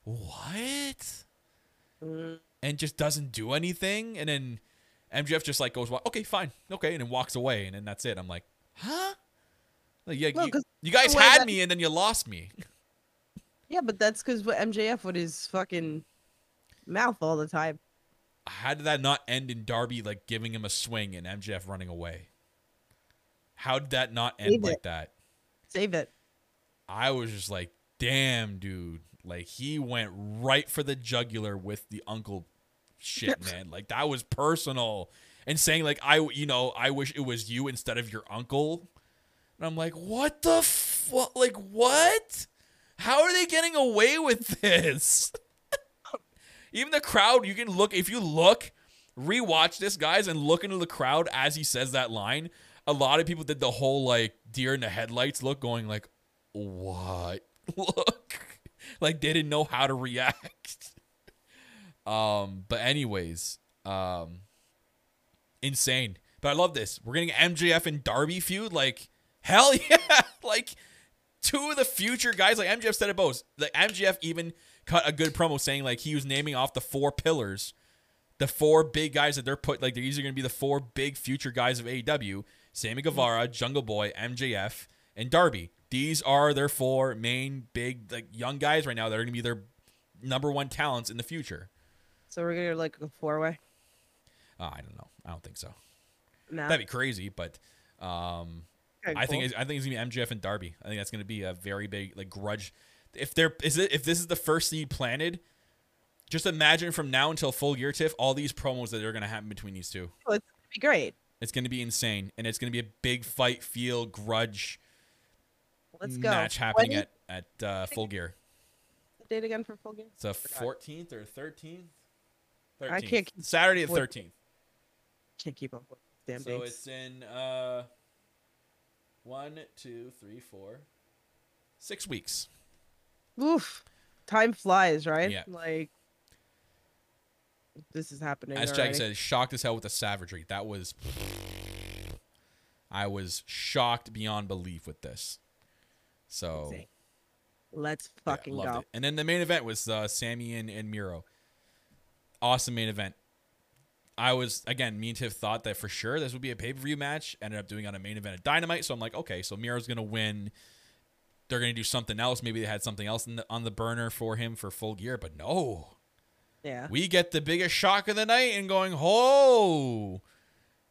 what? Mm. And just doesn't do anything, and then MJF just like goes, well, "Okay, fine, okay," and then walks away, and then that's it. I'm like, huh? Like, yeah, No, you, you guys had that- me, and then you lost me. Yeah, but that's because what MJF with his fucking mouth all the time. How did that not end in Darby like giving him a swing and MJF running away? How did that not end Save like it. that? Save it. I was just like, damn, dude. Like he went right for the jugular with the uncle shit, man. Like that was personal. And saying like I, you know, I wish it was you instead of your uncle. And I'm like, what the fuck? Like what? How are they getting away with this? Even the crowd, you can look if you look, rewatch this, guys, and look into the crowd as he says that line. A lot of people did the whole like deer in the headlights look, going like, "What? Look!" like they didn't know how to react. um, but anyways, um, insane. But I love this. We're getting MJF and Darby feud. Like hell yeah! like two of the future guys. Like MJF said it both. Like MJF even cut a good promo saying like he was naming off the four pillars, the four big guys that they're put like either going to be the four big future guys of AEW: Sammy Guevara, Jungle Boy, MJF, and Darby. These are their four main big like young guys right now that are going to be their number one talents in the future. So we're gonna like a four way. Uh, I don't know. I don't think so. Nah. That'd be crazy, but um, Okay, I think cool. it's, I think it's gonna be MJF and Darby. I think that's gonna be a very big like grudge. If there is it if this is the first seed planted, just imagine from now until full gear tiff all these promos that are gonna happen between these two. Oh, it's gonna be great. It's gonna be insane, and it's gonna be a big fight, feel, grudge Let's go. match happening at at uh, full gear. the date again for full game? It's the fourteenth or thirteenth. I can't keep Saturday the thirteenth. Can't keep up with damn So dates. it's in uh, one, two, three, four, six weeks. Oof. Time flies, right? Yeah. Like this is happening. As Jack said, shocked as hell with the savagery. That was. I was shocked beyond belief with this. So Let's fucking loved go. it. And then the main event was uh, Sammy and, and Miro. Awesome main event. I was again, me and Tiff thought that for sure this would be a pay per view match. Ended up doing on a main event at Dynamite, so I'm like, okay, so Miro's gonna win. They're gonna do something else. Maybe they had something else in the, on the burner for him for full gear, but no. Yeah. We get the biggest shock of the night and going, oh,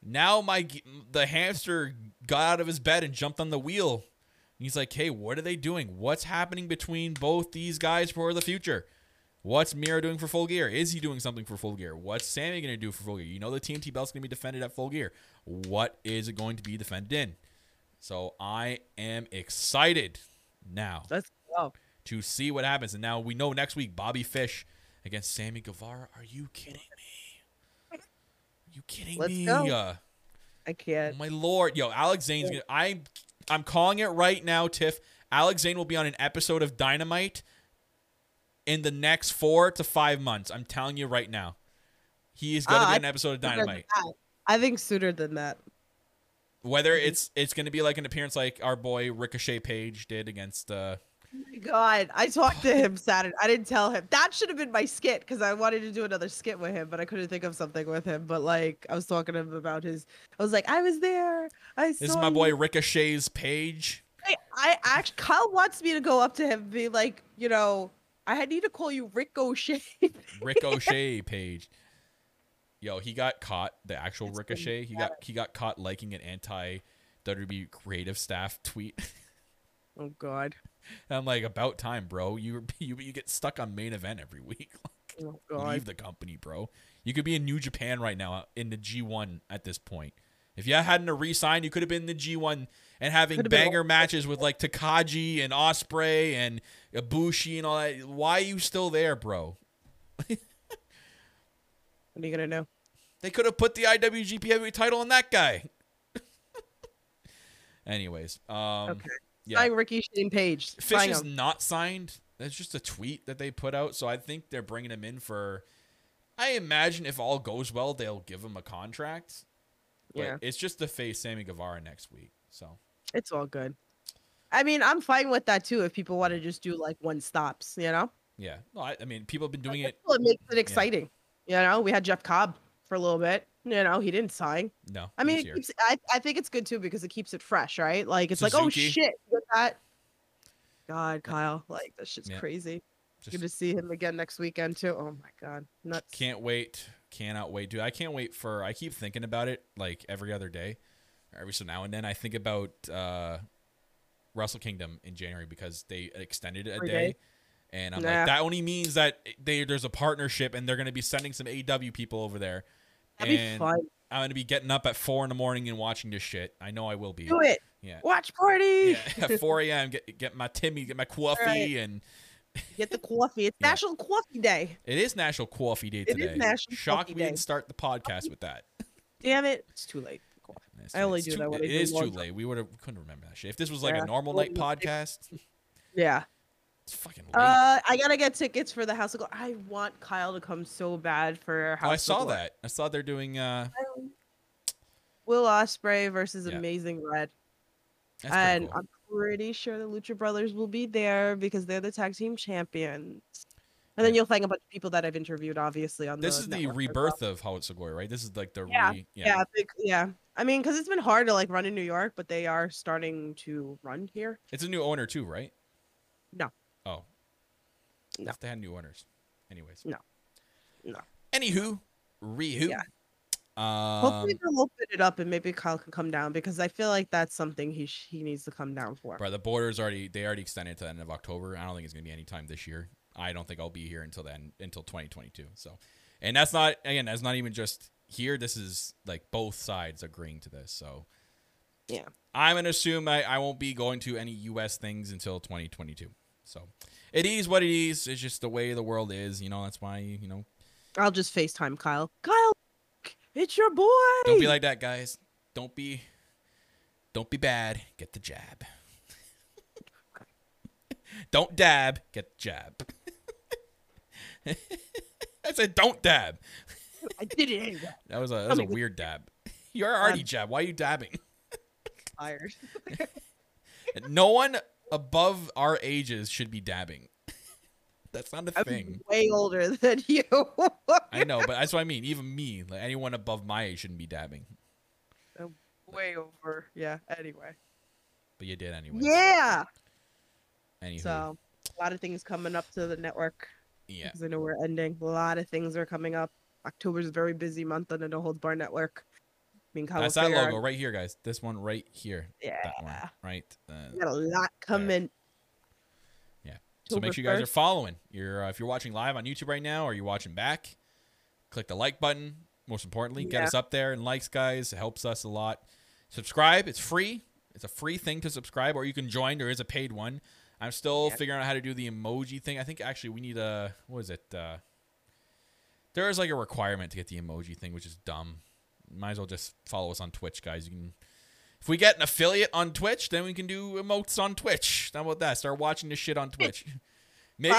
now my the hamster got out of his bed and jumped on the wheel. And he's like, hey, what are they doing? What's happening between both these guys for the future? What's Miro doing for full gear? Is he doing something for full gear? What's Sammy going to do for full gear? You know the TNT belt's going to be defended at full gear. What is it going to be defended in? So I am excited now Let's go. to see what happens. And now we know next week Bobby Fish against Sammy Guevara. Are you kidding me? Are you kidding Let's me? go. Uh, I can't. oh my lord, yo, Alex Zayne's gonna. I'm I'm calling it right now, Tiff. Alex Zayne will be on an episode of Dynamite in the next four to five months. I'm telling you right now. He is gonna Ah, be an episode of Dynamite. I think sooner than that. Whether it's it's gonna be like an appearance like our boy Ricochet Page did against uh God, I talked to him Saturday. I didn't tell him. That should have been my skit because I wanted to do another skit with him, but I couldn't think of something with him. But like, I was talking to him about his. I was like, I was there. I saw. this is my you." boy Ricochet's Page. I, I actually, Kyle wants me to go up to him and be like, you know, I need to call you Ricochet. Ricochet page. Yo, he got caught. The actual It's Ricochet. He got he got caught liking an anti WWE creative staff tweet. oh God. And I'm like, about time, bro. You you you get stuck on main event every week. Oh Leave the company, bro. You could be in New Japan right now uh, in the G1 at this point. If you hadn't a re-sign, you could have been in the G1 and having Could've banger matches with like Takagi and Ospreay and Ibushi and all that. Why are you still there, bro? What are you gonna do? They could have put the IWGP Heavyweight title on that guy. Anyways, um, Okay. yeah, Sign Ricky Shane Page. Fish Sign is him. not signed. That's just a tweet that they put out. So I think they're bringing him in for I imagine if all goes well, they'll give him a contract. But Yeah. it's just to face Sammy Guevara next week. So It's all good. I mean, I'm fine with that too. If people want to just do like one stops, you know, yeah, no, I, I mean, people have been doing it. Well, it makes it exciting. You know, we had Jeff Cobb for a little bit. You know, he didn't sign. No, I mean, it keeps, I, I think it's good too because it keeps it fresh, right? Like it's like, oh shit, with that. God, Kyle, like that's just Yeah. crazy. Just Good to see him again next weekend too. Oh my god, nuts. can't wait. Cannot wait, dude. I can't wait for. I keep thinking about it like every other day, every so now and then. I think about uh, Wrestle Kingdom in January because they extended it a day. day? And I'm Nah. like, that only means that they there's a partnership and they're going to be sending some AW people over there. That'd and be fun. I'm going to be getting up at four in the morning and watching this shit. I know I will be. Do it. Yeah. Watch party. Yeah, at 4 a.m. Get get my Timmy, get my coffee, Right. and Get the coffee. It's Yeah. National Coffee Day. it is National Coffee Day today. It is. National Shocked Coffee we didn't Day. start the podcast with that. Damn it, it's too late. It's- I only do too- that when I It do is too late. We would have couldn't remember that shit. If this was like Yeah. a normal night podcast, Yeah. it's fucking late. Uh, I gotta get tickets for the House of Glory. I want Kyle to come so bad for House oh, I saw that. I saw they're doing. uh Will Ospreay versus Yeah. Amazing Red, That's and cool. I'm pretty sure the Lucha Brothers will be there because they're the tag team champions. And then you'll find a bunch of people that I've interviewed, obviously on This the is the as well. rebirth of House of Glory, right? This is like the Yeah, re. Yeah, big, yeah. I mean, because it's been hard to like run in New York, but they are starting to run here. It's a new owner too, right? No. Oh. No. If they had new owners. Anyways. No. No. Anywho, Rihu. Yeah. Um, Hopefully they'll open it up and maybe Kyle can come down because I feel like that's something he sh- he needs to come down for. bro, the borders already they already extended to the end of October. I don't think it's gonna be any time this year. I don't think I'll be here until then until 2022. So, and that's not again that's not even just here. This is like both sides agreeing to this. So, Yeah. I'm gonna assume I, I won't be going to any U.S. things until 2022. So, it is what it is. It's just the way the world is. You know, that's why you know. I'll just FaceTime Kyle. Kyle, it's your boy. Don't be like that, guys. Don't be. Don't be bad. Get the jab. don't dab. Get the jab. I said don't dab. I did it anyway. That was a that was a weird dab. You're already um, I'm- jab. Why are you dabbing? Tired. no one above our ages should be dabbing. That's not a I'm thing. way older than you. I know, but that's what I mean. Even me, like anyone above my age, shouldn't be dabbing. way over. Yeah. Anyway. But you did anyway. Yeah. Anywho, So a lot of things coming up to the network. Yeah. Because I know we're ending. A lot of things are coming up. October's a very busy month on the No Holds Barred Network. I mean, That's that logo right here, guys. This one right here. Yeah. That one, right? Uh, We got a lot coming. Yeah. So make sure you guys are following. You're uh, if you're watching live on YouTube right now or you're watching back, click the like button. Most importantly, get Yeah. us up there and likes, guys. It helps us a lot. Subscribe. It's free. It's a free thing to subscribe, or you can join. There is a paid one. I'm still figuring out how to do the emoji thing. I think actually we need a what is it? Uh, there is like a requirement to get the emoji thing, which is dumb. Might as well just follow us on Twitch, guys. You can if we get an affiliate on Twitch, then we can do emotes on Twitch. How about that? Start watching this shit on Twitch. Maybe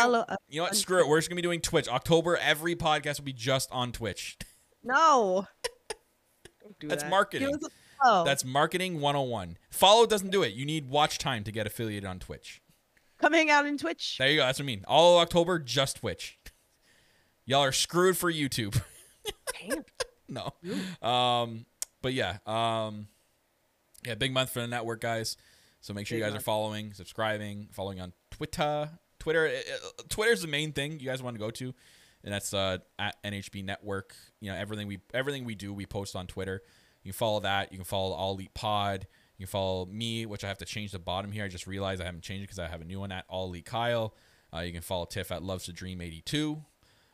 you know what? Screw it. We're just gonna be doing Twitch. October, every podcast will be just on Twitch. No. Don't That's that. marketing. Give us a. That's marketing 101. Follow doesn't do it. You need watch time to get affiliated on Twitch. Come hang out in Twitch. There you go. That's what I mean. All of October, just Twitch. Y'all are screwed for YouTube. Damn. no. Um, but yeah. Um, yeah, big month for the network, guys. So make sure you Big guys are following, subscribing, following on Twitter. Twitter. uh, uh, Twitter's the main thing you guys want to go to, and that's uh, at NHB Network. You know everything we everything we do we post on Twitter. You can follow that. You can follow All Elite Pod. You can follow me, which I have to change the bottom here. I just realized I haven't changed it because I have a new one at All Elite Kyle. Uh, you can follow Tiff at Loves to Dream 82.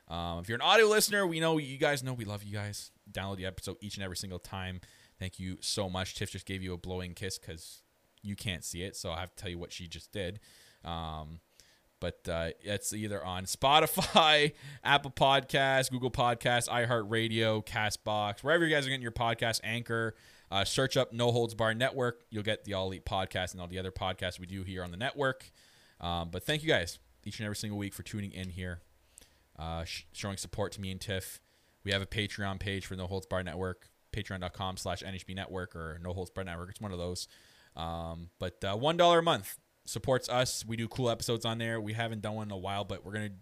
Um, if you're an audio listener, we know you guys know we love you guys. Download the episode each and every single time. Thank you so much. Tiff just gave you a blowing kiss because you can't see it, so I have to tell you what she just did. Um, but uh, it's either on Spotify, Apple Podcasts, Google Podcasts, iHeartRadio, Castbox, wherever you guys are getting your podcast. Anchor, uh, search up No Holds Barred Network. You'll get the All Elite podcast and all the other podcasts we do here on the network. Um, but thank you guys each and every single week for tuning in here, uh, sh- showing support to me and Tiff. We have a Patreon page for No Holds Barred Network, patreon.com slash NHB Network or No Holds Bar Network. It's one of those. Um, but uh, $1 a month supports us. We do cool episodes on there. We haven't done one in a while, but we're going to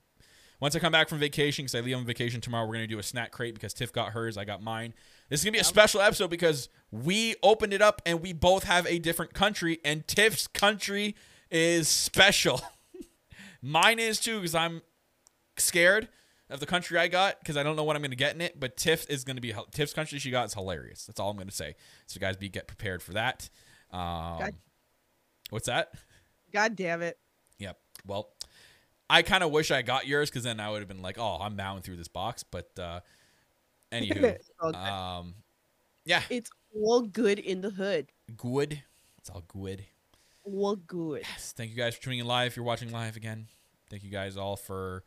once I come back from vacation, because I leave on vacation tomorrow, we're gonna do a snack crate because Tiff got hers, I got mine. This is gonna be a special episode because we opened it up and we both have a different country, and Tiff's country is special. mine is too, because I'm scared of the country I got because I don't know what I'm gonna get in it. But Tiff is gonna be Tiff's country she got is hilarious. That's all I'm gonna say. So guys, be get prepared for that. Um, God. what's that? God damn it. Yep. Well, I kind of wish I got yours because then I would have been like, oh, I'm bowing through this box. But uh, anywho, good. um, yeah, It's all good in the hood. good. It's all good. All good. Yes. Thank you guys for tuning in live. If you're watching live again, thank you guys all for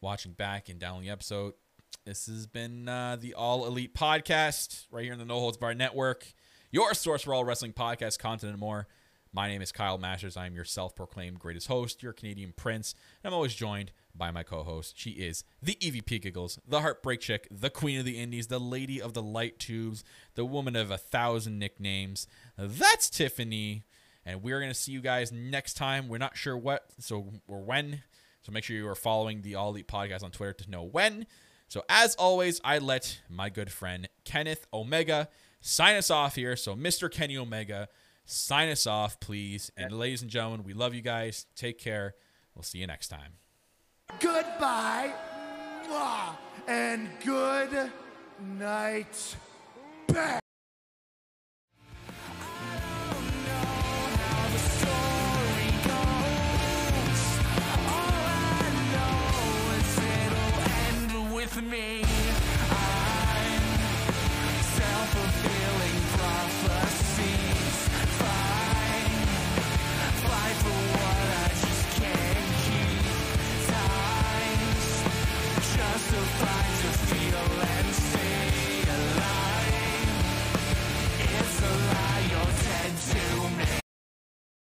watching back and downloading the episode. This has been uh, the All Elite Podcast right here in the No Holds Barred Network, your source for all wrestling podcast content and more. My name is Kyle Masters. I am your self proclaimed greatest host, your Canadian prince. I'm always joined by my co host. She is the EVP Giggles, the Heartbreak Chick, the Queen of the Indies, the Lady of the Light Tubes, the woman of a thousand nicknames. That's Tiffany. And we're going to see you guys next time. We're not sure what, so or when. So make sure you are following the All Elite Podcast on Twitter to know when. So as always, I let my good friend Kenneth Omega sign us off here. So Mr. Kenny Omega, sign us off, please. And ladies and gentlemen, we love you guys. Take care. We'll see you next time. Goodbye. And good night. Me